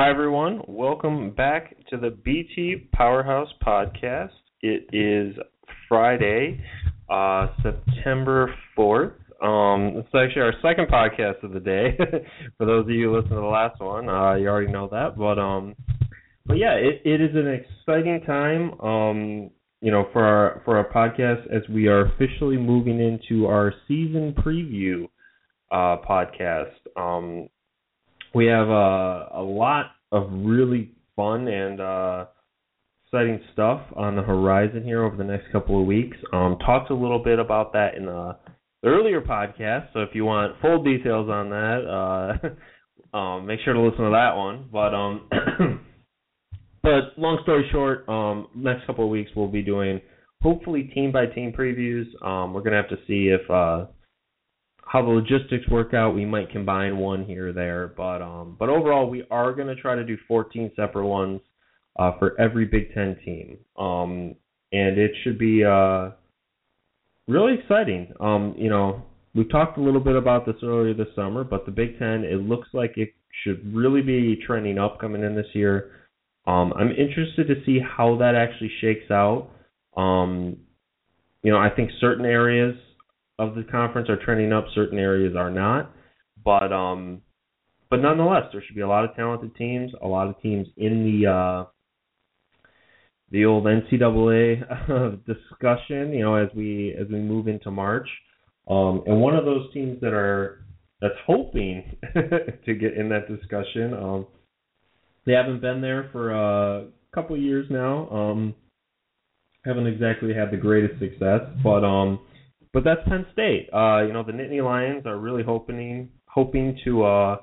Hi, everyone. Welcome back to the BT Powerhouse Podcast. It is Friday, uh, September 4th. Um, it's actually our second podcast of the day. For those of you who listened to the last one, uh, you already know that. But um, but yeah, it, it is an exciting time. Um, you know, for our for our podcast as we are officially moving into our season preview uh, podcast. Um, we have uh, a lot of really fun and uh, exciting stuff on the horizon here over the next couple of weeks. Um, talked a little bit about that in the, the earlier podcast, so if you want full details on that, uh, um, make sure to listen to that one. But um, but long story short, um, next couple of weeks we'll be doing hopefully team by team previews. Um, we're gonna have to see if uh, how the logistics work out. We might combine one here or there, but um, but overall, we are going to try to do 14 separate ones uh, for every Big Ten team, um, and it should be uh, really exciting. Um, you know, we talked a little bit about this earlier this summer, but the Big Ten, it looks like it should really be trending up coming in this year. Um, I'm interested to see how that actually shakes out. Um, you know, I think certain areas of the conference are trending up, certain areas are not. But um but nonetheless, there should be a lot of talented teams, a lot of teams in the uh the old NCAA discussion, you know, as we as we move into March. Um and one of those teams that are that's hoping to get in that discussion, um they haven't been there for a couple years now. Um haven't exactly had the greatest success, but um but that's Penn State. Uh, you know, the Nittany Lions are really hoping hoping to uh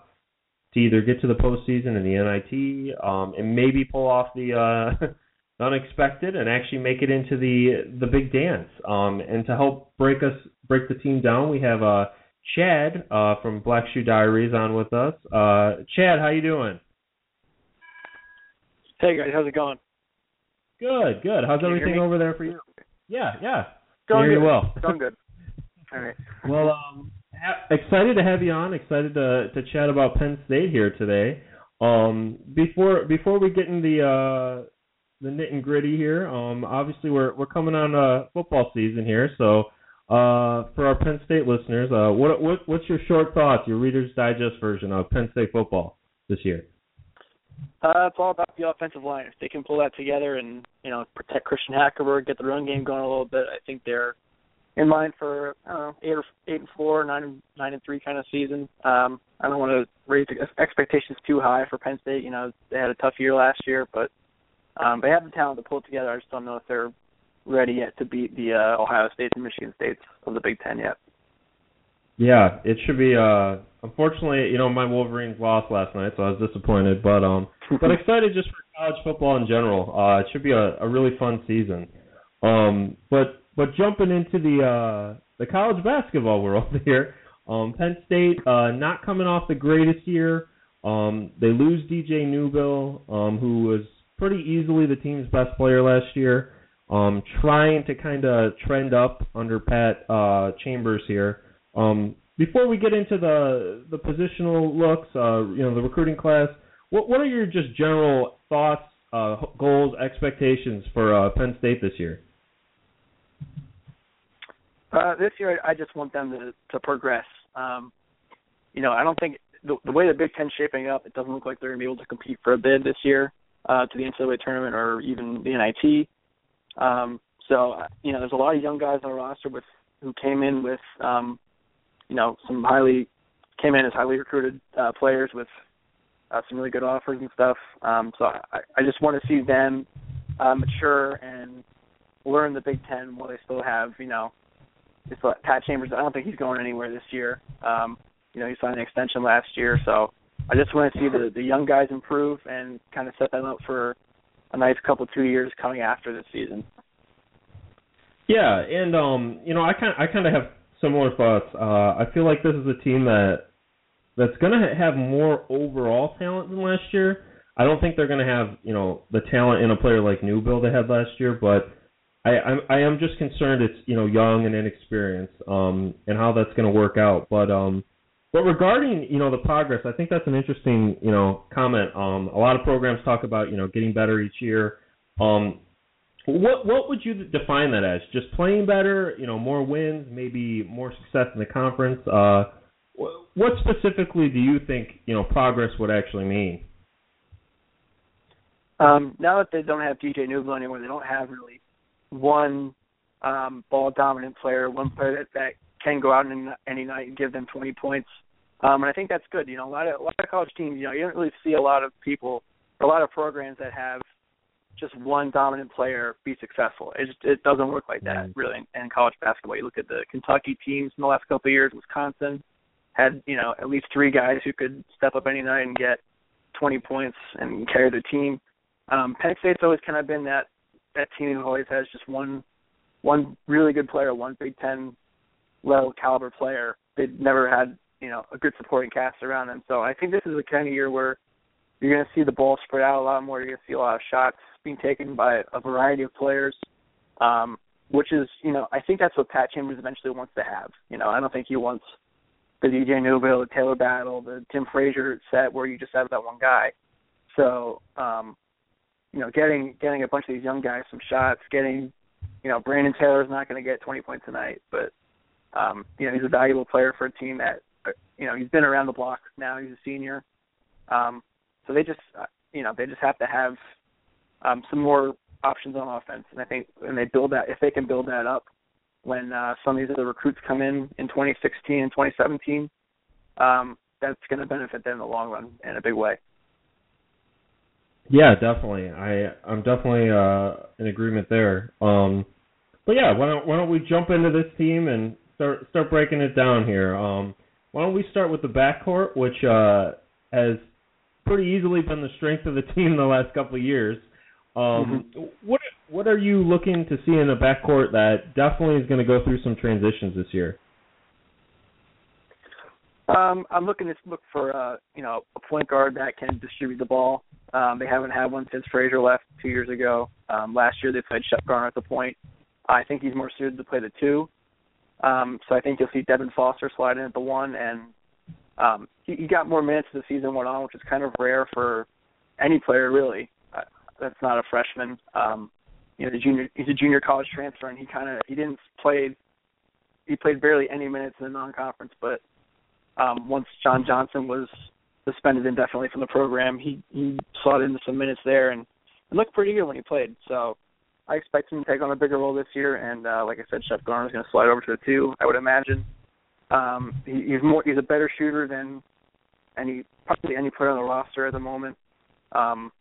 to either get to the postseason in the NIT, um, and maybe pull off the uh unexpected and actually make it into the the big dance. Um, and to help break us break the team down, we have uh Chad uh from Black Shoe Diaries on with us. Uh, Chad, how you doing? Hey guys, how's it going? Good, good. How's Can everything over there for you? Yeah, yeah. Going you good. well. Going good. All right. Well, um, ha- excited to have you on. Excited to to chat about Penn State here today. Um, before before we get in the uh, the nit and gritty here, um, obviously we're we're coming on uh, football season here, so uh, for our Penn State listeners, uh, what what what's your short thoughts, your Reader's Digest version of Penn State football this year? Uh, it's all about the offensive line. If they can pull that together and you know protect Christian Hackenberg, get the run game going a little bit, I think they're in line for I don't know eight or eight and four, nine and and three kind of season. Um, I don't want to raise expectations too high for Penn State. You know they had a tough year last year, but um, they have the talent to pull it together. I just don't know if they're ready yet to beat the uh, Ohio States and Michigan States of the Big Ten yet. Yeah, it should be. Uh, unfortunately, you know, my Wolverines lost last night, so I was disappointed. But um, but excited just for college football in general. Uh, it should be a, a really fun season. Um, but but jumping into the uh the college basketball world here, um, Penn State uh not coming off the greatest year. Um, they lose DJ Newbill, um, who was pretty easily the team's best player last year. Um, trying to kind of trend up under Pat uh, Chambers here. Um, before we get into the the positional looks, uh, you know, the recruiting class, what what are your just general thoughts, uh, goals, expectations for uh, Penn State this year? Uh, this year, I just want them to to progress. Um, you know, I don't think the, the way the Big Ten's shaping up, it doesn't look like they're going to be able to compete for a bid this year uh, to the NCAA tournament or even the NIT. Um, so, you know, there's a lot of young guys on the roster with who came in with, um, you know, some highly came in as highly recruited uh, players with uh, some really good offers and stuff. Um, so I, I just want to see them uh, mature and learn the Big Ten while they still have, you know, it's like Pat Chambers. I don't think he's going anywhere this year. Um, you know, he signed an extension last year, so I just want to see the the young guys improve and kind of set them up for a nice couple two years coming after this season. Yeah, and um, you know, I kind I kind of have similar thoughts. Uh, I feel like this is a team that that's going to have more overall talent than last year. I don't think they're going to have you know the talent in a player like Newbill they had last year, but I I'm, I am just concerned it's you know young and inexperienced um and how that's going to work out. But um but regarding you know the progress, I think that's an interesting you know comment. Um a lot of programs talk about you know getting better each year. Um what what would you define that as? Just playing better, you know, more wins, maybe more success in the conference. Uh, what specifically do you think you know progress would actually mean? Um, now that they don't have DJ Newbill anymore, they don't have really one um, ball dominant player, one player that, that can go out in any night and give them 20 points. Um, and I think that's good. You know, a lot of a lot of college teams, you know, you don't really see a lot of people, a lot of programs that have just one dominant player be successful. It just, it doesn't work like that really in, in college basketball. You look at the Kentucky teams in the last couple of years. Wisconsin had you know at least three guys who could step up any night and get 20 points and carry the team. Um, Penn State's always kind of been that that team who always has just one one really good player, one Big Ten level caliber player. They've never had you know a good supporting cast around them. So I think this is the kind of year where you're going to see the ball spread out a lot more. You're going to see a lot of shots being taken by a variety of players, um, which is you know I think that's what Pat Chambers eventually wants to have. You know I don't think he wants the DJ Newbill, the Talor Battle, the Tim Frazier set where you just have that one guy. So um, you know, getting getting a bunch of these young guys some shots, getting you know, Brandon Taylor's not going to get 20 points tonight, but um, you know, he's a valuable player for a team that uh, you know, he's been around the block now, he's a senior. Um, so they just uh, you know, they just have to have um some more options on offense and I think and they build that if they can build that up when uh some of these other recruits come in in 2016 and 2017, um that's going to benefit them in the long run in a big way. Yeah, definitely. I I'm definitely uh in agreement there. Um but yeah, why don't why don't we jump into this team and start start breaking it down here. Um why don't we start with the backcourt, which uh has pretty easily been the strength of the team the last couple of years. Um mm-hmm. what what are you looking to see in the backcourt that definitely is going to go through some transitions this year? Um, I'm looking to look for uh, you know a point guard that can distribute the ball. Um, they haven't had one since Frazier left two years ago. Um, last year they played Shep Garner at the point. I think he's more suited to play the two. Um, so I think you'll see Devin Foster slide in at the one, and um, he, he got more minutes as the season went on, which is kind of rare for any player really. That's not a freshman. Um, you know, the junior he's a junior college transfer, and he kind of he didn't play. He played barely any minutes in the non-conference, but um, once John Johnson was suspended indefinitely from the program, he he slotted into some minutes there and, and looked pretty good when he played. So I expect him to take on a bigger role this year. And uh, like I said, Shep Garner is going to slide over to the two. I would imagine. Um, he, he's more he's a better shooter than any probably any player on the roster at the moment. Um,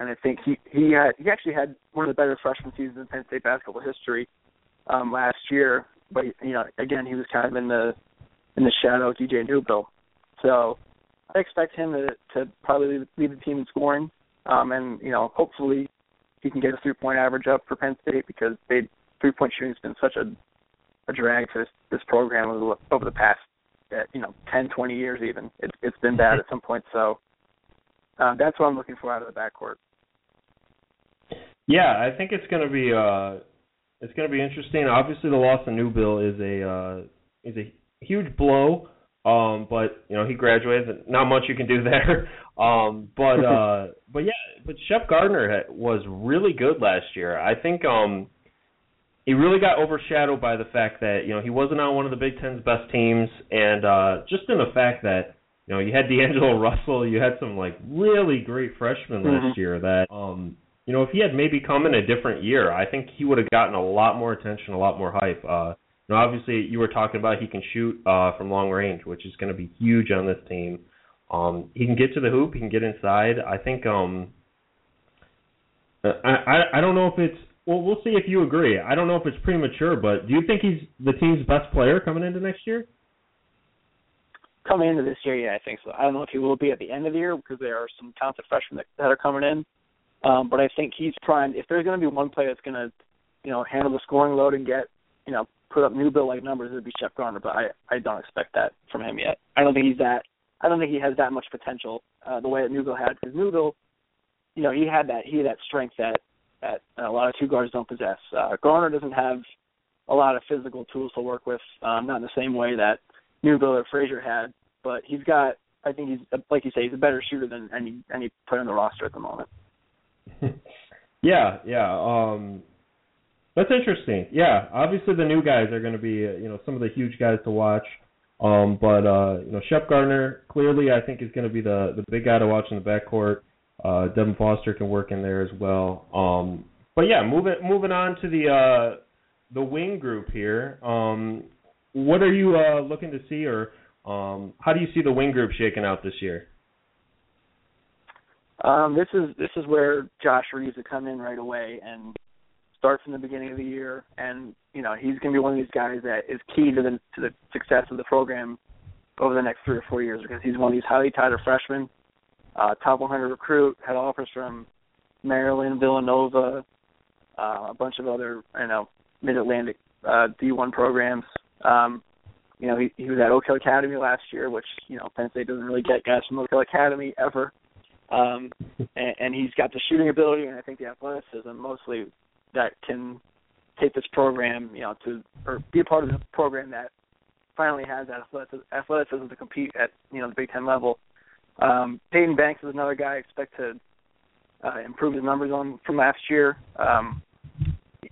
and I think he he had he actually had one of the better freshman seasons in Penn State basketball history um, last year. But you know, again, he was kind of in the in the shadow of DJ Newbill. So I expect him to to probably lead the team in scoring, um, and you know hopefully he can get a three point average up for Penn State because they three point shooting has been such a a drag for this this program over the, over the past uh, you know ten twenty years even it, it's been bad at some point so uh, that's what I'm looking for out of the backcourt. Yeah, I think it's going to be uh it's going to be interesting. Obviously, the loss of Newbill is a uh, is a huge blow. Um, but you know he graduated. Not much you can do there. Um, but uh, but yeah, but Shep Garner had, was really good last year. I think um, he really got overshadowed by the fact that you know he wasn't on one of the Big Ten's best teams, and uh, just in the fact that you know you had D'Angelo Russell, you had some like really great freshmen mm-hmm. last year that um, you know if he had maybe come in a different year, I think he would have gotten a lot more attention, a lot more hype. Uh, now, obviously, you were talking about he can shoot uh, from long range, which is going to be huge on this team. Um, he can get to the hoop. He can get inside. I think. Um, I, I I don't know if it's well, we'll see if you agree. I don't know if it's premature, but do you think he's the team's best player coming into next year? Coming into this year, yeah, I think so. I don't know if he will be at the end of the year because there are some talented freshmen that, that are coming in. Um, but I think he's primed. If there's going to be one player that's going to, you know, handle the scoring load and get, you know, put up Newbill like numbers, it'd be Shep Garner. But I, I don't expect that from him yet. I don't think he's that. I don't think he has that much potential uh, the way that Newbill had. Because Newbill, you know, he had that he had that strength that that a lot of two guards don't possess. Uh, Garner doesn't have a lot of physical tools to work with, um, not in the same way that Newbill or Frazier had. But he's got. I think he's like you say, he's a better shooter than any any player on the roster at the moment. yeah, yeah. Um, that's interesting. Yeah, obviously the new guys are going to be, uh, you know, some of the huge guys to watch. Um, but uh, you know, Shep Garner clearly I think is going to be the the big guy to watch in the backcourt. Uh, Devin Foster can work in there as well. Um, but yeah, moving moving on to the uh, the wing group here. Um, what are you uh, looking to see, or um, how do you see the wing group shaking out this year? Um, this is this is where Josh Reaves would come in right away and start from the beginning of the year, and you know he's going to be one of these guys that is key to the to the success of the program over the next three or four years because he's one of these highly touted freshmen, uh, top 100 recruit, had offers from Maryland, Villanova, uh, a bunch of other you know Mid Atlantic uh, D1 programs. Um, you know he he was at Oak Hill Academy last year, which you know Penn State doesn't really get guys from Oak Hill Academy ever. Um, and, and he's got the shooting ability and I think the athleticism mostly that can take this program, you know, to or be a part of the program that finally has athleticism, athleticism to compete at you know the Big Ten level. Um, Payton Banks is another guy I expect to uh, improve his numbers on from last year. Um,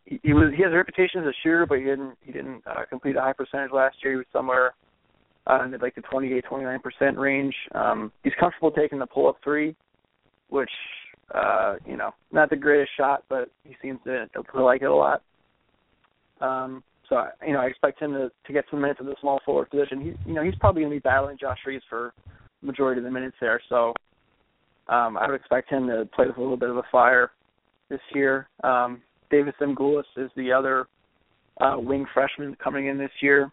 he, was he has a reputation as a shooter, but he didn't he didn't uh, complete a high percentage last year. He was somewhere uh, in like the 28, 29 percent range. Um, he's comfortable taking the pull up three which uh, you know, not the greatest shot, but he seems to, to like it a lot. Um, so you know, I expect him to to get some minutes in the small forward position. He, you know, he's probably going to be battling Josh Reaves for majority of the minutes there. So um, I would expect him to play with a little bit of a fire this year. Um, Deividas Zemgulis is the other uh, wing freshman coming in this year.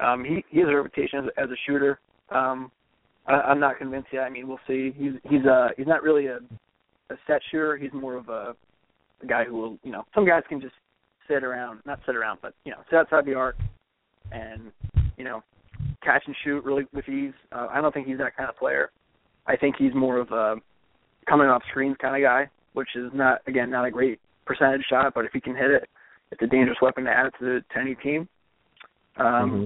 Um, he he has a reputation as, as a shooter. Um, I, I'm not convinced yet. I mean, we'll see. He's he's uh he's not really a a set shooter. He's more of a, a guy who will you know some guys can just sit around, not sit around, but you know sit outside the arc and you know catch and shoot really with ease. Uh, I don't think he's that kind of player. I think he's more of a coming off screens kind of guy, which is not again not a great percentage shot, but if he can hit it, it's a dangerous weapon to add to the to any team. Um, mm-hmm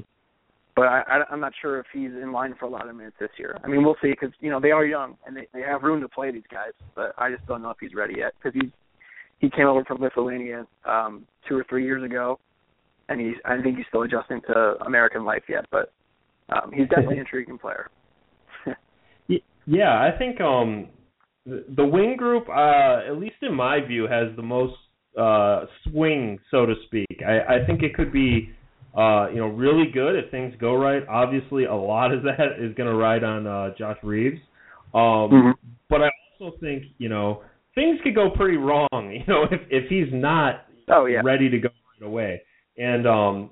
but I, I, I'm not sure if he's in line for a lot of minutes this year. I mean, we'll see because you know they are young and they they have room to play these guys, but I just don't know if he's ready yet because he's he came over from Lithuania um, two or three years ago, and he's I think he's still adjusting to American life yet, but um, he's definitely an intriguing player. yeah, I think um the, the wing group, uh, at least in my view, has the most uh swing, so to speak. I, I think it could be uh, you know, really good if things go right. Obviously, a lot of that is going to ride on uh, Josh Reaves. Um, mm-hmm. But I also think, you know, things could go pretty wrong. You know, if if he's not oh, yeah. ready to go right away. And um,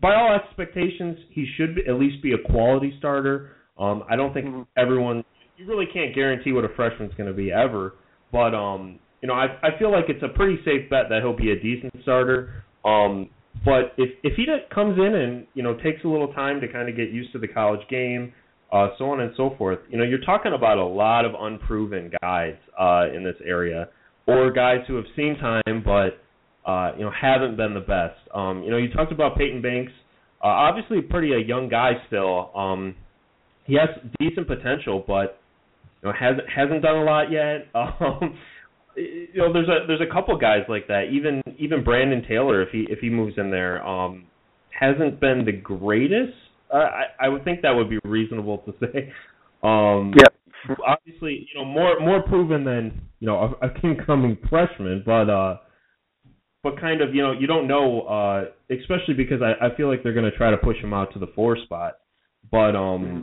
by all expectations, he should be, at least be a quality starter. Um, I don't think mm-hmm. everyone. You really can't guarantee what a freshman's going to be ever. But um, you know, I I feel like it's a pretty safe bet that he'll be a decent starter. Um, but if if he comes in and you know takes a little time to kind of get used to the college game, uh, so on and so forth, you know you're talking about a lot of unproven guys uh, in this area, or guys who have seen time but uh, you know haven't been the best. Um, you know you talked about Payton Banks, uh, obviously pretty a young guy still. Um, he has decent potential, but you know hasn't hasn't done a lot yet. Um, you know, there's a there's a couple guys like that. Even even Brandon Taylor, if he if he moves in there, um, hasn't been the greatest. Uh, I I would think that would be reasonable to say. Um, yeah. Obviously, you know, more more proven than you know a, a incoming freshman, but uh, but kind of you know you don't know, uh, especially because I I feel like they're going to try to push him out to the four spot, but um. Mm-hmm.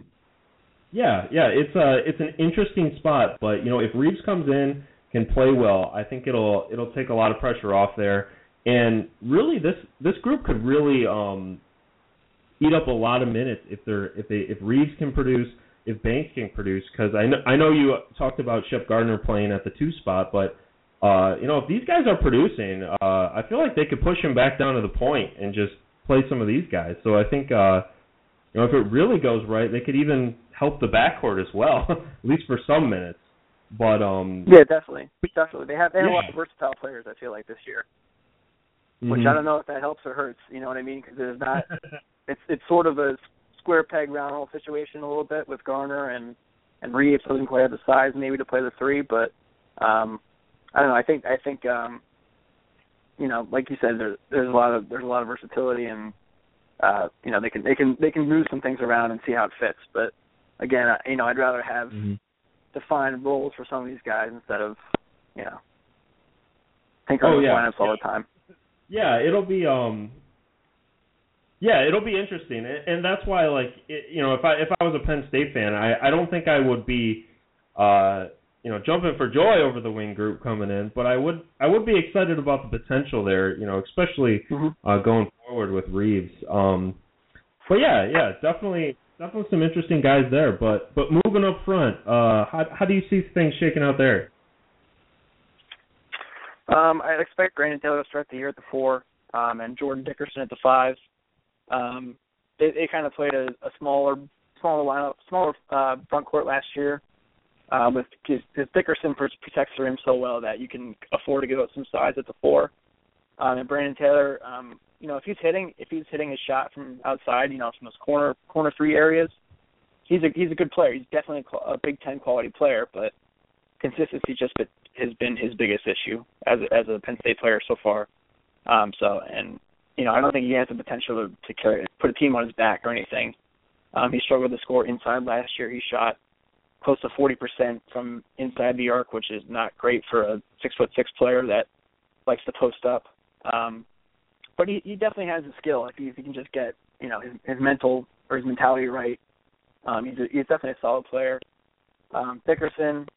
Yeah, yeah, it's a it's an interesting spot, but you know if Reaves comes in can play well, I think it'll it'll take a lot of pressure off there. And really, this this group could really um, eat up a lot of minutes if they're if they if Reaves can produce, if Banks can produce. Because I know I know you talked about Shep Garner playing at the two spot, but uh, you know if these guys are producing, uh, I feel like they could push him back down to the point and just play some of these guys. So I think uh, you know if it really goes right, they could even help the backcourt as well, at least for some minutes. But um Yeah, definitely. Definitely. They have they have Yeah. a lot of versatile players I feel like this year. mhm. Which I don't know if that helps or hurts, you know what I mean? Because it's not it's it's sort of a square peg round hole situation a little bit with Garner and and Reaves doesn't quite have the size maybe to play the three, but um I don't know, I think I think um you know, like you said, there there's a lot of there's a lot of versatility and uh, you know, they can they can they can move some things around and see how it fits. But again, I, you know, I'd rather have Mhm. Defined roles for some of these guys instead of, you know, think Oh, the yeah. lineups all the time. yeah, it'll be um yeah, it'll be interesting. And and that's why like it, you know, if I if I was a Penn State fan, I I don't think I would be uh you know, jumping for joy over the wing group coming in, but I would I would be excited about the potential there, you know, especially Mhm. uh going forward with Reaves. Um but yeah, yeah, definitely definitely some interesting guys there, but but moving up front, uh how how do you see things shaking out there? Um, I expect Brandon Taylor to start the year at the four, um, and Jordan Dickerson at the five. Um, they, they kind of played a, a smaller, smaller lineup, smaller uh, front court last year. Uh, with because Dickerson protects the rim so well that you can afford to give up some size at the four. Um, and Brandon Taylor, um, you know, if he's hitting, if he's hitting his shot from outside, you know, from those corner corner three areas, he's a he's a good player. He's definitely a, a Big Ten quality player, but consistency just been, has been his biggest issue as a, as a Penn State player so far. Um, so, and you know, I don't think he has the potential to, to carry put a team on his back or anything. Um, he struggled to score inside last year. He shot close to 40% from inside the arc, which is not great for a six foot six player that likes to post up. Um, but he, he definitely has the skill if he, if he can just get you know his, his mental or his mentality right. Um, he's a, he's definitely a solid player. Um, Dickerson,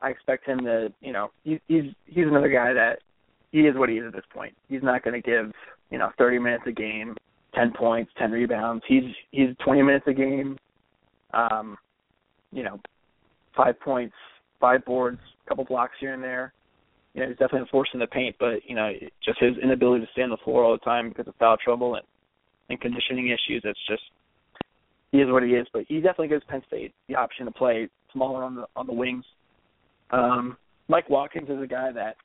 I expect him to you know he, he's he's another guy that he is what he is at this point. He's not going to give you know 30 minutes a game, 10 points, 10 rebounds. He's he's 20 minutes a game. Um, you know, five points, five boards, a couple blocks here and there. You know, he's definitely a force in the paint, but you know, just his inability to stay on the floor all the time because of foul trouble and and conditioning issues. It's just he is what he is, but he definitely gives Penn State the option to play smaller on the on the wings. Um, Mike Watkins is a guy that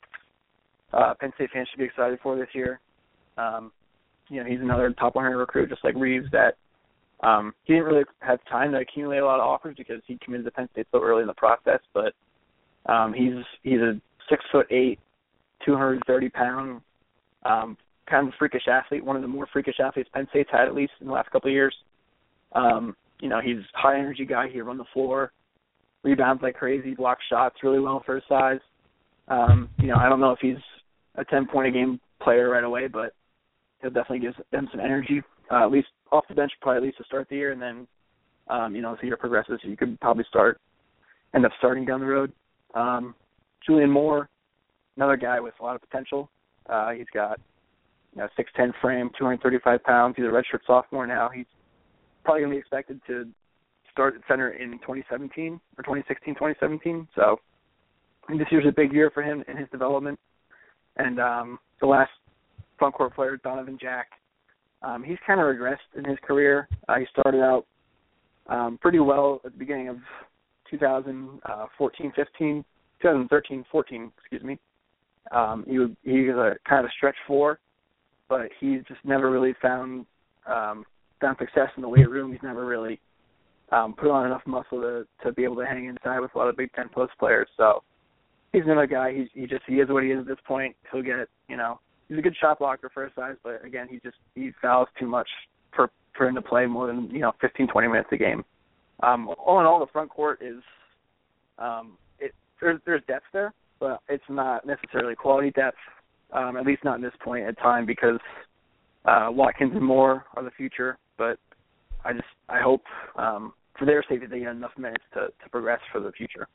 uh, Penn State fans should be excited for this year. Um, you know, he's another top 100 recruit, just like Reaves. That um, he didn't really have time to accumulate a lot of offers because he committed to Penn State so early in the process. But um, he's he's a six foot eight, 230 pound, um, kind of freakish athlete. One of the more freakish athletes Penn State's had at least in the last couple of years. Um, you know, he's a high energy guy. He run the floor, rebounds like crazy, blocks shots really well for his size. Um, you know, I don't know if he's a 10 point a game player right away, but he'll definitely give them some energy. Uh, at least off the bench, probably at least to start the year, and then um, you know as the year progresses, you could probably start end up starting down the road. Um, Julian Moore, another guy with a lot of potential. Uh, he's got you know, 6'10 frame, 235 pounds. He's a redshirt sophomore now. He's probably going to be expected to start at center in 2017 or 2016, 2017. So this year's a big year for him in his development. And um, the last front court player, Donovan Jack, um, he's kind of regressed in his career. Uh, he started out um, pretty well at the beginning of 2014, 15, 2013, 14, excuse me. Um, he would, he was a kind of a stretch four, but he's just never really found um, found success in the weight room. He's never really um, put on enough muscle to to be able to hang inside with a lot of Big Ten post players. So he's another guy. He's he just he is what he is at this point. He'll get you know he's a good shot blocker for his size, but again he just he fouls too much for for him to play more than you know 15 20 minutes a game. Um, all in all, the front court is um, there's there's depth there, but it's not necessarily quality depth. Um, at least not in this point in time because uh, Watkins and Moore are the future. But I just I hope um, for their sake that they get enough minutes to to progress for the future.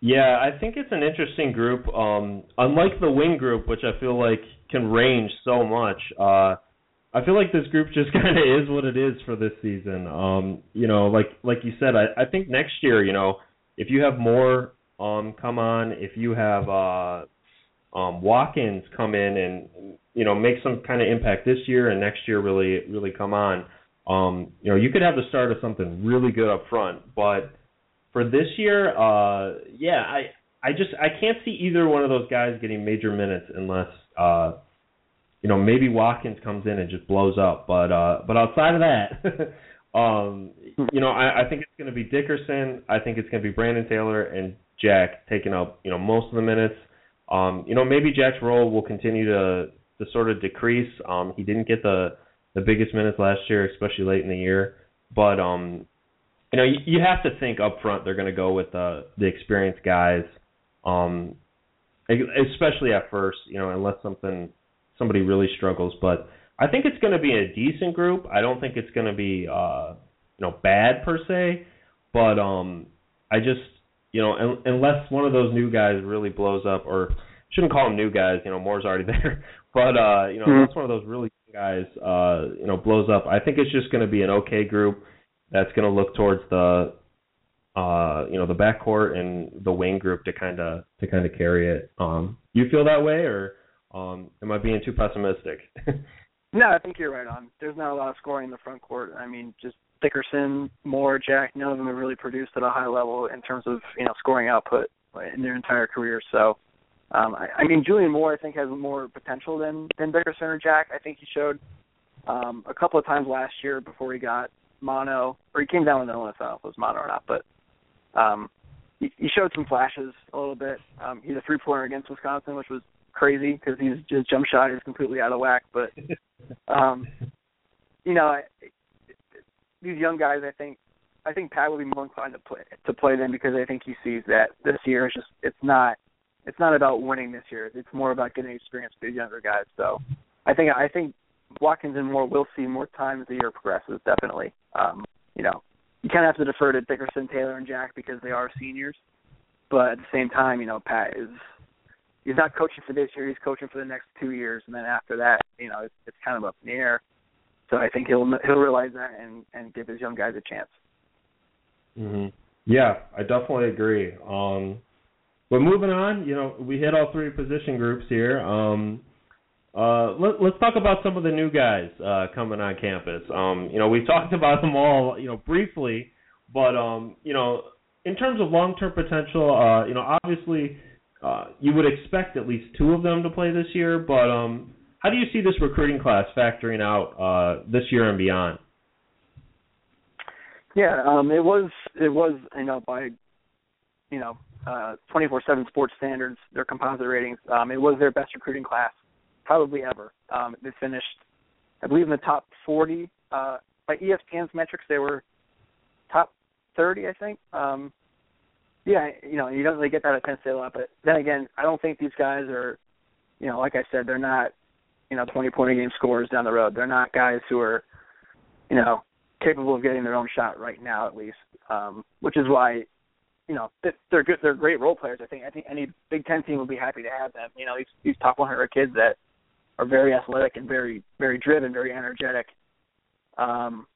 Yeah, I think it's an interesting group. Um, unlike the wing group, which I feel like can range so much, uh, I feel like this group just kind of is what it is for this season. Um, you know, like like you said, I, I think next year, you know, if you have more um come on, if you have uh um Watkins come in and you know make some kind of impact this year and next year really really come on, um, you know, you could have the start of something really good up front, but for this year, uh, yeah, I I just I can't see either one of those guys getting major minutes unless uh, you know maybe Watkins comes in and just blows up. But uh, but outside of that, um, you know I, I think it's going to be Dickerson. I think it's going to be Brandon Taylor and Jack taking up you know most of the minutes. Um, you know maybe Jack's role will continue to to sort of decrease. Um, he didn't get the the biggest minutes last year, especially late in the year. But um, you know, you, you have to think up front they're going to go with the the experienced guys, um, especially at first. You know, unless something somebody really struggles. But I think it's going to be a decent group. I don't think it's going to be uh, you know bad per se, but um, I just you know un- unless one of those new guys really blows up, or shouldn't call them new guys. You know, Moore's already there, but uh, you know, mm-hmm. unless one of those really guys uh, you know blows up, I think it's just going to be an okay group that's going to look towards the uh, you know the backcourt and the wing group to kind of to kind of carry it. Um, you feel that way, or um, am I being too pessimistic? no, I think you're right on. There's not a lot of scoring in the front court. I mean, just Dickerson, Moore, Jack, none of them have really produced at a high level in terms of you know scoring output in their entire career. So, um, I, I mean, Julian Moore I think has more potential than than Dickerson or Jack. I think he showed um, a couple of times last year before he got mono, or he came down with illness. I don't know if it was mono or not, but um, he, he showed some flashes a little bit. Um, he's a three pointer against Wisconsin, which was crazy because just jump shot is completely out of whack. But um, you know, these young guys, I think, I think Pat will be more inclined to play to play them because I think he sees that this year is just it's not it's not about winning this year. It's more about getting experience with these younger guys. So I think I think Watkins and Moore will see more time as the year progresses. Definitely. Um, you know, you kind of have to defer to Dickerson, Taylor, and Jack because they are seniors. But at the same time, you know, Pat is he's not coaching for this year. He's coaching for the next two years, and then after that, you know, it's, it's kind of up in the air. So I think he'll he'll realize that and and give his young guys a chance. Mhm. Yeah, I definitely agree. Um, but moving on, you know, we hit all three position groups here. Um, uh, let, us talk about some of the new guys uh, coming on campus. Um, you know, we talked about them all, you know, briefly, but um, you know, in terms of long-term potential, uh, you know, obviously, uh, you would expect at least two of them to play this year. But um, how do you see this recruiting class factoring out uh, this year and beyond? Yeah, um, it was it was you know by you know uh, 24/7 Sports standards, their composite ratings. Um, it was their best recruiting class probably ever. Um, they finished, I believe, in the top 40 uh, by ESPN's metrics. They were top 30, I think. Um, yeah, you know, you don't really get that at Penn State a lot. But then again, I don't think these guys are, you know, like I said, they're not, you know, 20 point a game scorers down the road. They're not guys who are, you know, capable of getting their own shot right now, at least. Um, which is why you know they're good. They're great role players. I think. I think any Big Ten team would be happy to have them. You know, these these top 100 kids that are very athletic and very very driven, very energetic. Um,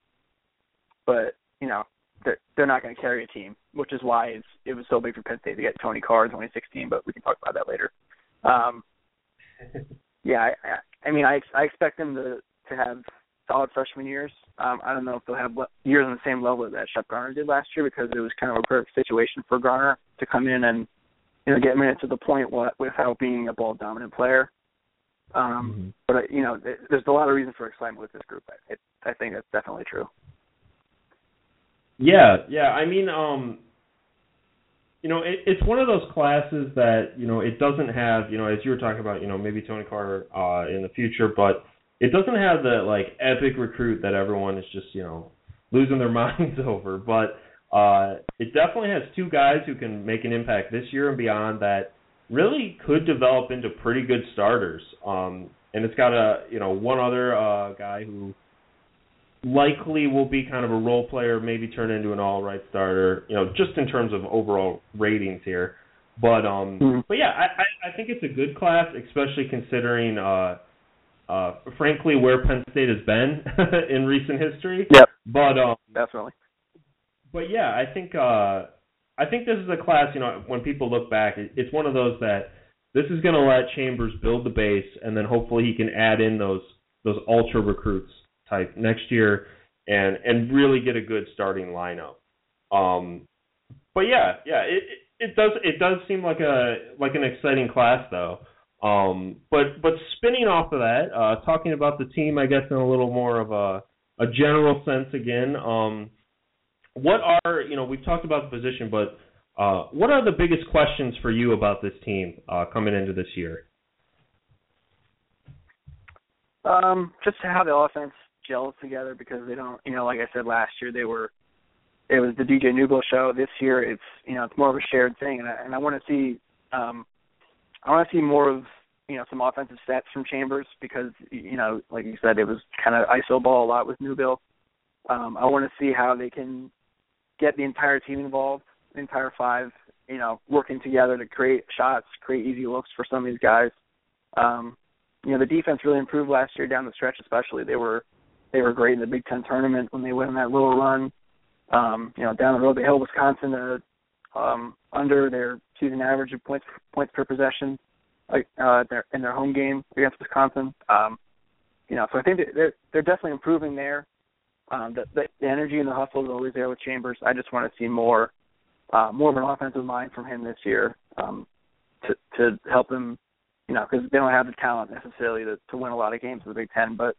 but you know they're they're not going to carry a team, which is why it's it was so big for Penn State to get Tony Carr in 2016. But we can talk about that later. Um, yeah, I, I, mean I I expect them to to have solid freshman years. Um, I don't know if they'll have years on the same level that Shep Garner did last year because it was kind of a perfect situation for Garner to come in and you know get minutes to the point what, without being a ball dominant player. Um, mm-hmm. But you know, there's a lot of reason for excitement with this group. I, I think that's definitely true. Yeah, yeah. I mean, um, you know, it, it's one of those classes that you know it doesn't have, you know, as you were talking about, you know, maybe Tony Carter uh, in the future, but it doesn't have the like epic recruit that everyone is just you know losing their minds over. But uh, it definitely has two guys who can make an impact this year and beyond that really could develop into pretty good starters. Um, and it's got a you know one other uh, guy who likely will be kind of a role player, maybe turn into an all right starter. You know, just in terms of overall ratings here. But um, Mhm. but yeah, I, I I think it's a good class, especially considering uh, uh, frankly where Penn State has been in recent history. Yep. But um, Definitely. but yeah, I think uh, I think this is a class. You know, when people look back, it, it's one of those that this is going to let Chambers build the base, and then hopefully he can add in those those ultra recruits type next year, and and really get a good starting lineup. Um, but yeah, yeah, it it- does it does seem like a like an exciting class though. Um, but but spinning off of that, uh, talking about the team, I guess in a little more of a a general sense again. Um, what are you know we've talked about the position, but uh, what are the biggest questions for you about this team uh, coming into this year? Um, just how the offense gels together because they don't, you know, like I said last year, they were, it was the DJ Newbill show. This year, it's you know, it's more of a shared thing, and I, and I want to see, um, I want to see more of you know some offensive stats from Chambers because you know, like you said, it was kind of iso ball a lot with Newbill. Um, I want to see how they can get the entire team involved, the entire five, you know, working together to create shots, create easy looks for some of these guys. Um, you know, the defense really improved last year down the stretch, especially. They were they were great in the Big Ten tournament when they went on that little run. Um, you know, down the road they held Wisconsin to um, under their season average of points points per possession, uh, their in their home game against Wisconsin. Um, you know, so I think they're they're definitely improving there. Um, the, the, the energy and the hustle is always there with Chambers. I just want to see more uh, more of an offensive mind from him this year um, to to help them you know, because they don't have the talent necessarily to, to win a lot of games in the Big Ten. But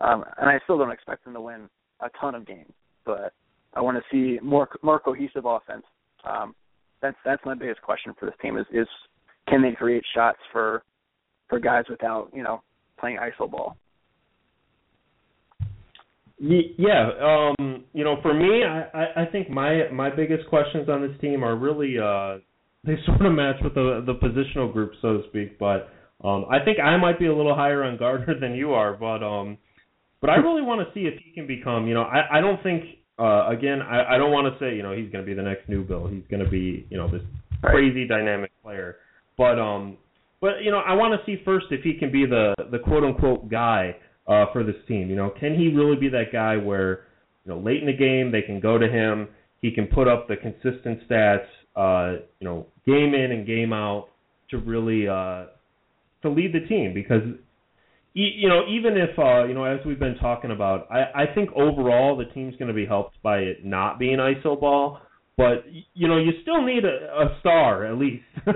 um, and I still don't expect them to win a ton of games, but I want to see more more cohesive offense. Um, that's that's my biggest question for this team is is can they create shots for for guys without you know playing iso ball. Yeah, um, you know, for me, I, I, think my my biggest questions on this team are really uh, they sort of match with the the positional group, so to speak. But um, I think I might be a little higher on Garner than you are, but um, but I really want to see if he can become. You know, I I don't think uh, again I I don't want to say you know he's going to be the next Newbill. He's going to be you know this Right. crazy dynamic player, but um, but you know I want to see first if he can be the the quote unquote guy uh, for this team. You know, can he really be that guy where you know late in the game they can go to him, he can put up the consistent stats, uh, you know, game in and game out to really uh, to lead the team because you know even if uh, you know as we've been talking about, I, I think overall the team's going to be helped by it not being iso ball. But you know you still need a, a star at least,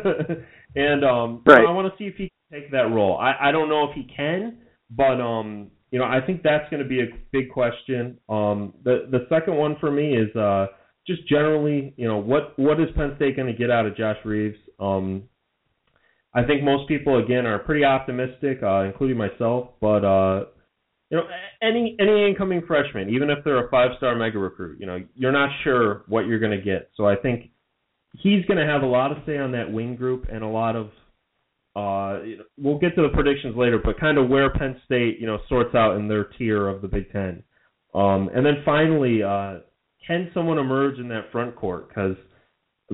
and um, Right. I want to see if he can take that role. I, I don't know if he can, but um, you know, I think that's going to be a big question. Um, the the second one for me is uh, just generally, you know, what what is Penn State going to get out of Josh Reaves? Um, I think most people again are pretty optimistic, uh, including myself. But uh, you know, any any incoming freshman, even if they're a five star mega recruit, you know, you're not sure what you're going to get. So I think he's going to have a lot of say on that wing group and a lot of uh, you know, we'll get to the predictions later, but kind of where Penn State, you know, sorts out in their tier of the Big Ten. Um, and then finally, uh, can someone emerge in that front court? Because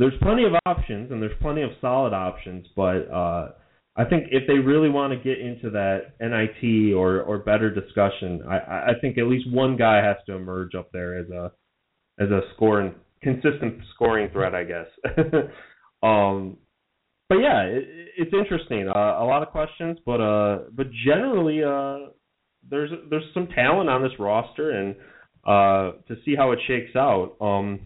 there's plenty of options and there's plenty of solid options, but uh, I think if they really want to get into that NIT or or better discussion, I, I think at least one guy has to emerge up there as a as a scoring consistent scoring threat, I guess. um, but yeah, it, it's interesting. Uh, a lot of questions, but uh, but generally, uh, there's there's some talent on this roster, and uh, to see how it shakes out. Um,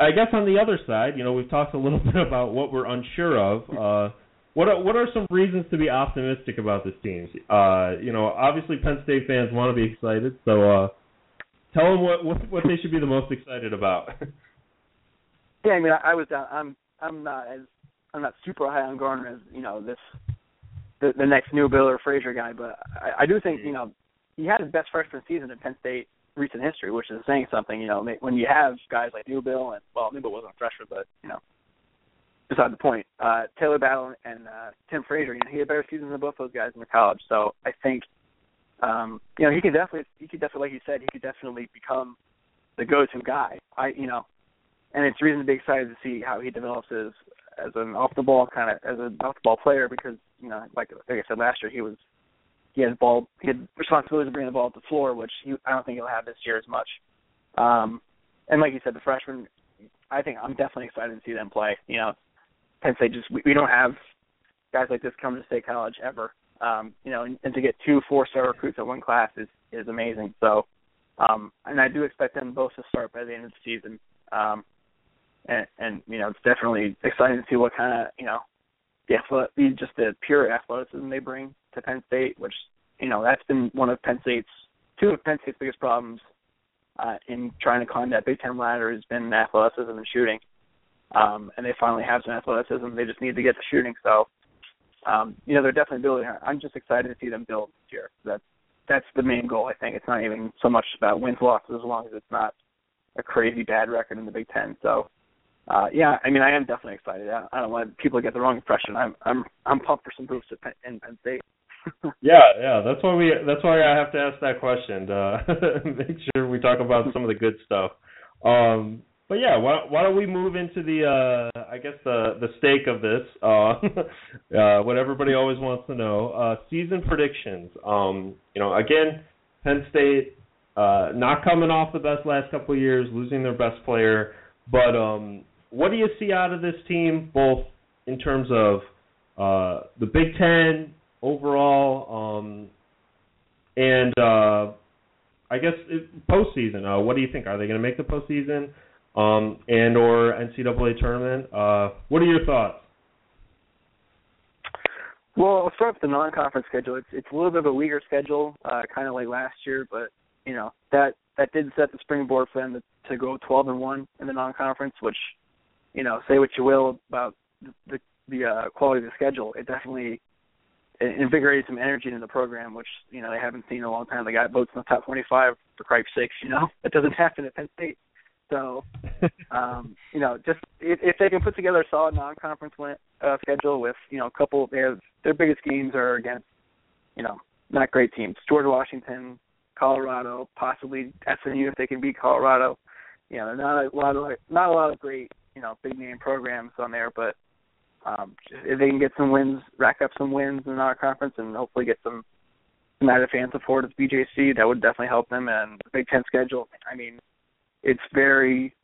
I guess on the other side, you know, we've talked a little bit about what we're unsure of. Uh, what are, what are some reasons to be optimistic about this team? Uh, you know, obviously Penn State fans want to be excited, so uh, tell them what, what what they should be the most excited about. Yeah, I mean, I, I was down. I'm I'm not as I'm not super high on Garner as you know this the, the next Newbill or Frazier guy, but I, I do think you know he had his best freshman season at Penn State recent history, which is saying something. You know, when you have guys like Newbill and well, Newbill wasn't a freshman, but you know, beside the point. Uh, Talor Battle and uh, Tim Frazier, you know, he had better seasons than both those guys in the college. So I think, um, you know, he could definitely, he could definitely, like you said, he could definitely become the go-to guy. I, you know, and it's reason to be excited to see how he develops as as an off the ball kind of as an off the ball player because you know like like I said last year he was he had ball he had responsibility to bring the ball up the floor which he, I don't think he'll have this year as much. Um, and like you said, the freshmen, I think I'm definitely excited to see them play. You know, Penn State just we, we don't have guys like this coming to State College ever. Um, you know, and, and to get two four star recruits at one class is is amazing. So, um, and I do expect them both to start by the end of the season. Um, and, and you know, it's definitely exciting to see what kind of you know the athletic, just the pure athleticism they bring to Penn State, which you know that's been one of Penn State's two of Penn State's biggest problems uh, in trying to climb that Big Ten ladder has been athleticism and shooting. Um, and they finally have some athleticism. They just need to get the shooting. So, um, you know, they're definitely building. I'm just excited to see them build this year. That's that's the main goal. I think it's not even so much about wins losses as long as it's not a crazy bad record in the Big Ten. So, uh, yeah, I mean, I am definitely excited. I, I don't want people to get the wrong impression. I'm I'm I'm pumped for some boosts in Penn State. Yeah, yeah, that's why we that's why I have to ask that question to make sure we talk about some of the good stuff. Um, but yeah, why, why don't we move into the uh, I guess the the stake of this, uh, uh, what everybody always wants to know, uh, season predictions. Um, you know, again, Penn State uh, not coming off the best last couple of years, losing their best player, but um, what do you see out of this team, both in terms of uh, the Big Ten overall, um, and uh, I guess it, postseason. Uh, what do you think? Are they going to make the postseason, um, and or NCAA tournament? Uh, what are your thoughts? Well, let's start with the non-conference schedule. It's it's a little bit of a weaker schedule, uh, kind of like last year, but you know that that did set the springboard for them to, to go 12 and one in the non-conference, which you know say what you will about the, the uh, quality of the schedule, it definitely invigorated some energy into the program, which you know they haven't seen in a long time. They got votes in the top 25 for Christ's sakes. You know that doesn't happen at Penn State. So, um, you know, just if, if they can put together a solid non-conference win, uh, schedule with you know a couple, they have their biggest games are against you know not great teams: George Washington, Colorado, possibly SMU if they can beat Colorado. You know, not a lot of not a lot of great you know big name programs on there, but um, if they can get some wins, rack up some wins in our conference, and hopefully get some some added fan support at BJC, that would definitely help them. And the Big Ten schedule, I mean, it's very,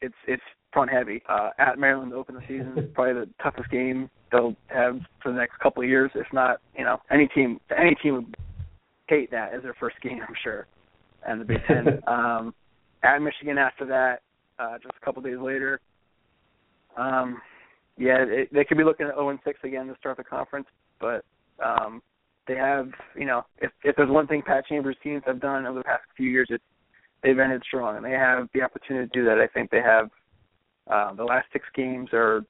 it's it's front heavy. Uh, at Maryland to open the season is probably the toughest game they'll have for the next couple of years. If not, you know, any team any team would hate that as their first game, I'm sure. And the Big Ten. um, at Michigan after that, uh, just a couple of days later. Um, yeah, it, they could be looking at 0 and 6 again to start the conference, but um, they have, you know, if if there's one thing Pat Chambers teams have done over the past few years, it's they've ended strong, and they have the opportunity to do that. I think they have uh, the last six games are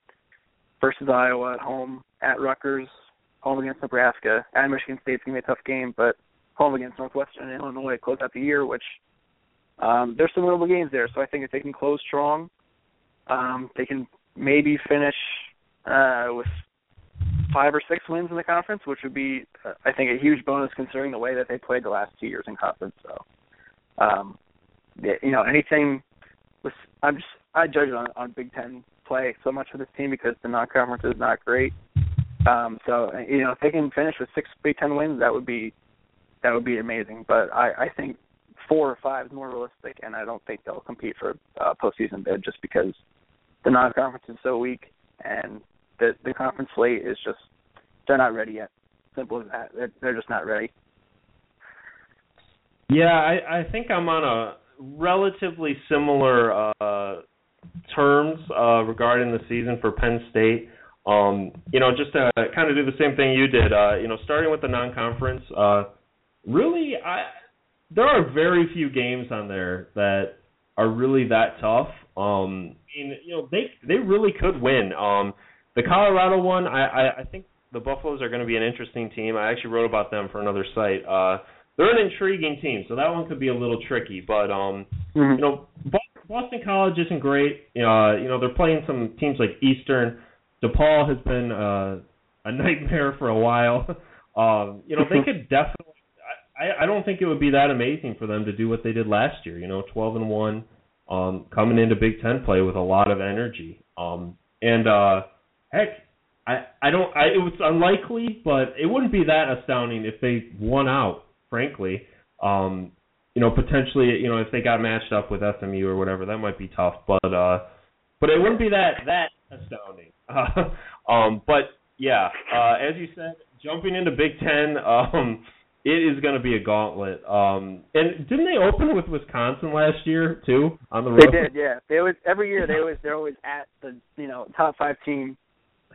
versus Iowa at home, at Rutgers, home against Nebraska, at Michigan State's gonna be a tough game, but home against Northwestern and Illinois close out the year, which um, there's some winnable games there. So I think if they can close strong, um, they can maybe finish uh, with five or six wins in the conference, which would be, uh, I think, a huge bonus considering the way that they played the last two years in conference. So, um, you know, anything with I'm just I judge it on, on Big Ten play so much for this team because the non-conference is not great. Um, so you know, if they can finish with six Big Ten wins, that would be that would be amazing. But I, I think four or five is more realistic, and I don't think they'll compete for a uh, postseason bid just because the non-conference is so weak, and the the conference slate is just they're not ready yet. Simple as that. They're, they're just not ready. Yeah, I, I think I'm on a relatively similar uh, terms uh, regarding the season for Penn State. Um, you know, just to kind of do the same thing you did. Uh, you know, starting with the non-conference. Uh, really, I there are very few games on there that are really that tough. Um, mean, you know, they they really could win. Um, the Colorado one, I, I I think the Buffaloes are going to be an interesting team. I actually wrote about them for another site. Uh, they're an intriguing team, so that one could be a little tricky. But um, mm-hmm. you know, Boston College isn't great. Uh, you know, they're playing some teams like Eastern. DePaul has been uh, a nightmare for a while. um, you know, they could definitely. I, I don't think it would be that amazing for them to do what they did last year. You know, twelve and one um, coming into Big Ten play with a lot of energy. Um, and uh, heck, I I don't. I it was unlikely, but it wouldn't be that astounding if they won out. Frankly, um, you know, potentially, you know, if they got matched up with SMU or whatever, that might be tough. But uh, but it wouldn't be that that astounding. Uh, um, but yeah, uh, as you said, jumping into Big Ten, um, it is going to be a gauntlet. Um, and didn't they open with Wisconsin last year too on the road? They did, yeah. They always every year they always they're always at the you know top five team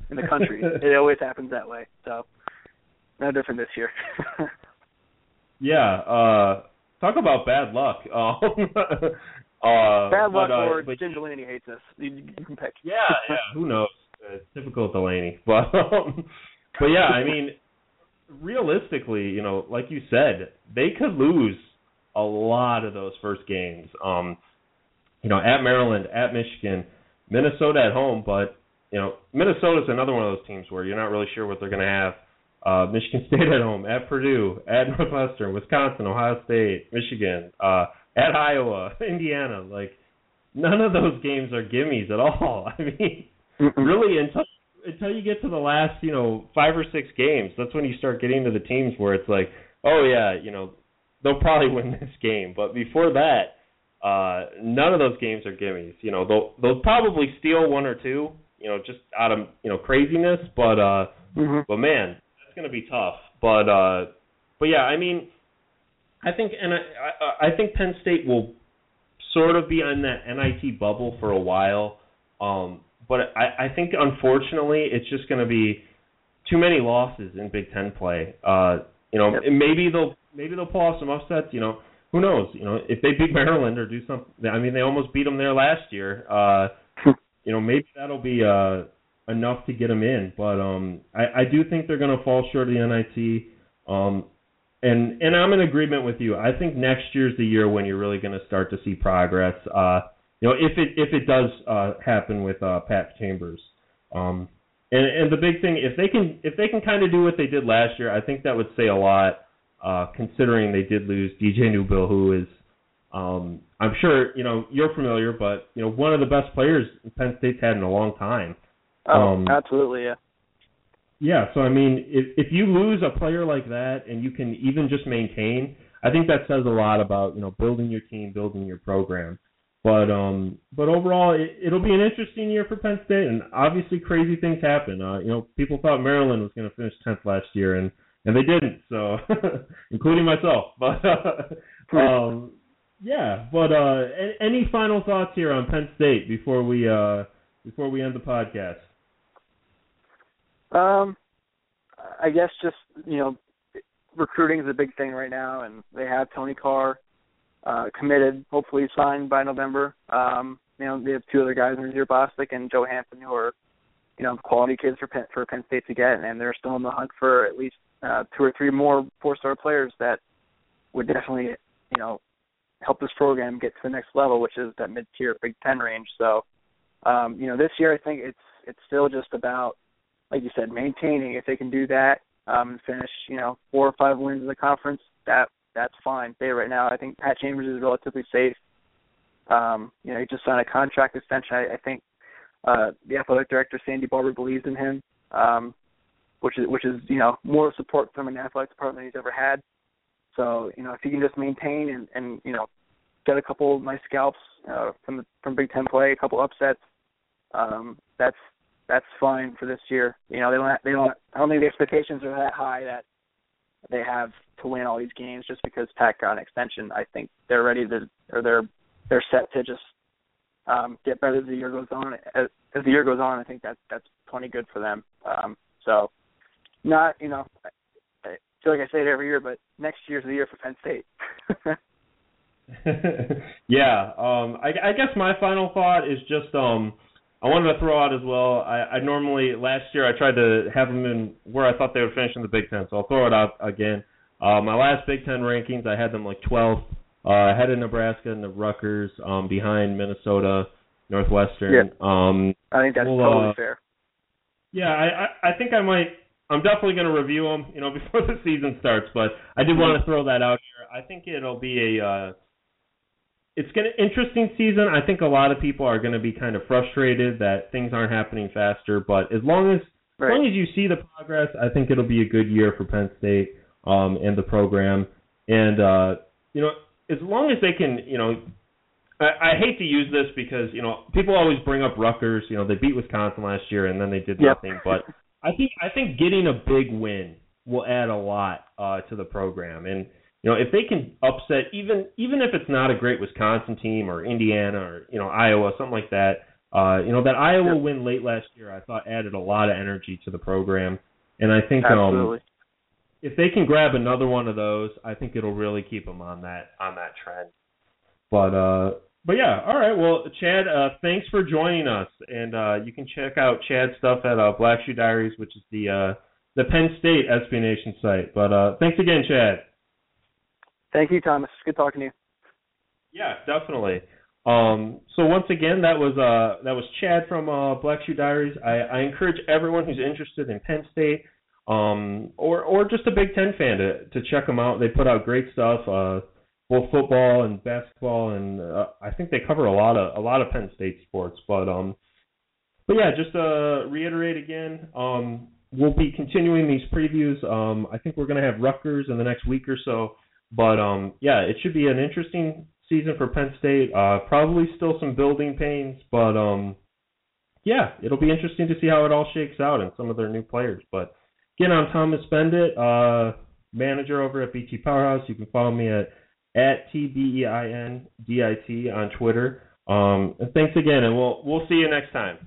in the country. it always happens that way. So no different this year. yeah. Uh, talk about bad luck. Um, uh, bad luck but, uh, or but, Jim Delaney hates us. You, you can pick. Yeah, yeah. Who knows? It's typical Delaney, but um, but yeah, I mean, realistically, you know, like you said, they could lose a lot of those first games. Um, you know, at Maryland, at Michigan, Minnesota at home, but you know, Minnesota's another one of those teams where you're not really sure what they're going to have. Uh, Michigan State at home, at Purdue, at Northwestern, Wisconsin, Ohio State, Michigan, uh, at Iowa, Indiana. Like none of those games are gimmies at all. I mean, really until until you get to the last, you know, five or six games, that's when you start getting to the teams where it's like, oh yeah, you know, they'll probably win this game. But before that, uh, none of those games are gimmies. You know, they'll they'll probably steal one or two, you know, just out of you know craziness. But uh, mm-hmm. but man, that's gonna be tough. But uh, but yeah, I mean, I think and I I, I think Penn State will sort of be on that NIT bubble for a while. Um, but I, I think unfortunately it's just going to be too many losses in Big Ten play. Uh, you know, Yep. maybe they'll maybe they'll pull off some upsets. You know, who knows? You know, if they beat Maryland or do something. I mean, they almost beat them there last year. Uh, you know, maybe that'll be uh, enough to get them in. But um, I, I do think they're going to fall short of the NIT. Um, and and I'm in agreement with you. I think next year's the year when you're really going to start to see progress. Uh, you know, if it if it does uh, happen with uh, Pat Chambers. Um, and and the big thing, if they can if they can kind of do what they did last year, I think that would say a lot. Uh, considering they did lose DJ Newbill, who is, um, I'm sure you know you're familiar, but you know one of the best players Penn State's had in a long time. Oh, Um, absolutely, yeah. Yeah, so I mean, if if you lose a player like that and you can even just maintain, I think that says a lot about you know building your team, building your program. But um, but overall, it, it'll be an interesting year for Penn State, and obviously crazy things happen. Uh, you know, people thought Maryland was going to finish tenth last year, and and they didn't. So, including myself. But um, yeah. But uh, any, any final thoughts here on Penn State before we uh before we end the podcast? Um, I guess just you know, recruiting is a big thing right now, and they have Tony Carr uh, committed, hopefully signed by November. Um, you know, they have two other guys, Nazeer Bostick and Joe Hampton, who are you know quality kids for Penn, for Penn State to get, and they're still in the hunt for at least uh, two or three more four-star players that would definitely you know help this program get to the next level, which is that mid-tier Big Ten range. So, um, you know, this year I think it's it's still just about like you said, maintaining. If they can do that um, and finish, you know, four or five wins in the conference, that that's fine. They right now, I think Pat Chambers is relatively safe. Um, you know, he just signed a contract extension. I, I think uh, the athletic director Sandy Barbour believes in him, um, which is which is you know more support from an athletic department than he's ever had. So you know, if he can just maintain and and you know get a couple nice scalps uh, from the, from Big Ten play, a couple upsets, um, that's that's fine for this year. You know, they don't they don't I don't think the expectations are that high that they have to win all these games just because Pat got an extension. I think they're ready to or they're they're set to just um get better as the year goes on. As, as the year goes on, I think that that's plenty good for them. Um so not, you know, I, feel like I say it every year, but next year's the year for Penn State. yeah, um, I, I guess my final thought is just um, I wanted to throw out as well. I, I normally last year I tried to have them in where I thought they would finish in the Big Ten, so I'll throw it out again. Uh, my last Big Ten rankings, I had them like 12th, uh, ahead of Nebraska and the Rutgers, um, behind Minnesota, Northwestern. Um, I think that's Well, totally uh, fair. yeah, I, I, I think I might. I'm definitely going to review them, you know, before the season starts. But I did want to throw that out here. I think it'll be a uh, it's gonna interesting season. I think a lot of people are gonna be kind of frustrated that things aren't happening faster. But as long as Right. as long as you see the progress, I think it'll be a good year for Penn State um, and the program. And uh, you know, as long as they can, you know, I, I hate to use this because you know people always bring up Rutgers. You know, they beat Wisconsin last year and then they did Yep. nothing. But I think I think getting a big win will add a lot uh, to the program. And you know, if they can upset even even if it's not a great Wisconsin team or Indiana or you know Iowa, something like that. Uh, you know that Iowa Yep. win late last year, I thought added a lot of energy to the program, and I think um, if they can grab another one of those, I think it'll really keep them on that on that trend. But uh, but yeah, all right. Well, Chad, uh, thanks for joining us, and uh, you can check out Chad's stuff at uh, Black Shoe Diaries, which is the uh, the Penn State SB Nation site. But uh, thanks again, Chad. Thank you, Thomas. Good talking to you. Yeah, definitely. Um, so once again, that was uh, that was Chad from uh, Black Shoe Diaries. I, I encourage everyone who's interested in Penn State um, or or just a Big Ten fan to to check them out. They put out great stuff, uh, both football and basketball, and uh, I think they cover a lot of a lot of Penn State sports. But um, but yeah, just to reiterate again, um, we'll be continuing these previews. Um, I think we're going to have Rutgers in the next week or so. But um, yeah, it should be an interesting season for Penn State. Uh, probably still some building pains, but um, yeah, it'll be interesting to see how it all shakes out and some of their new players. But again, I'm Thomas Beindit, uh, manager over at BT Powerhouse. You can follow me at at t b e i n d i t on Twitter. Um, and thanks again, and we'll we'll see you next time.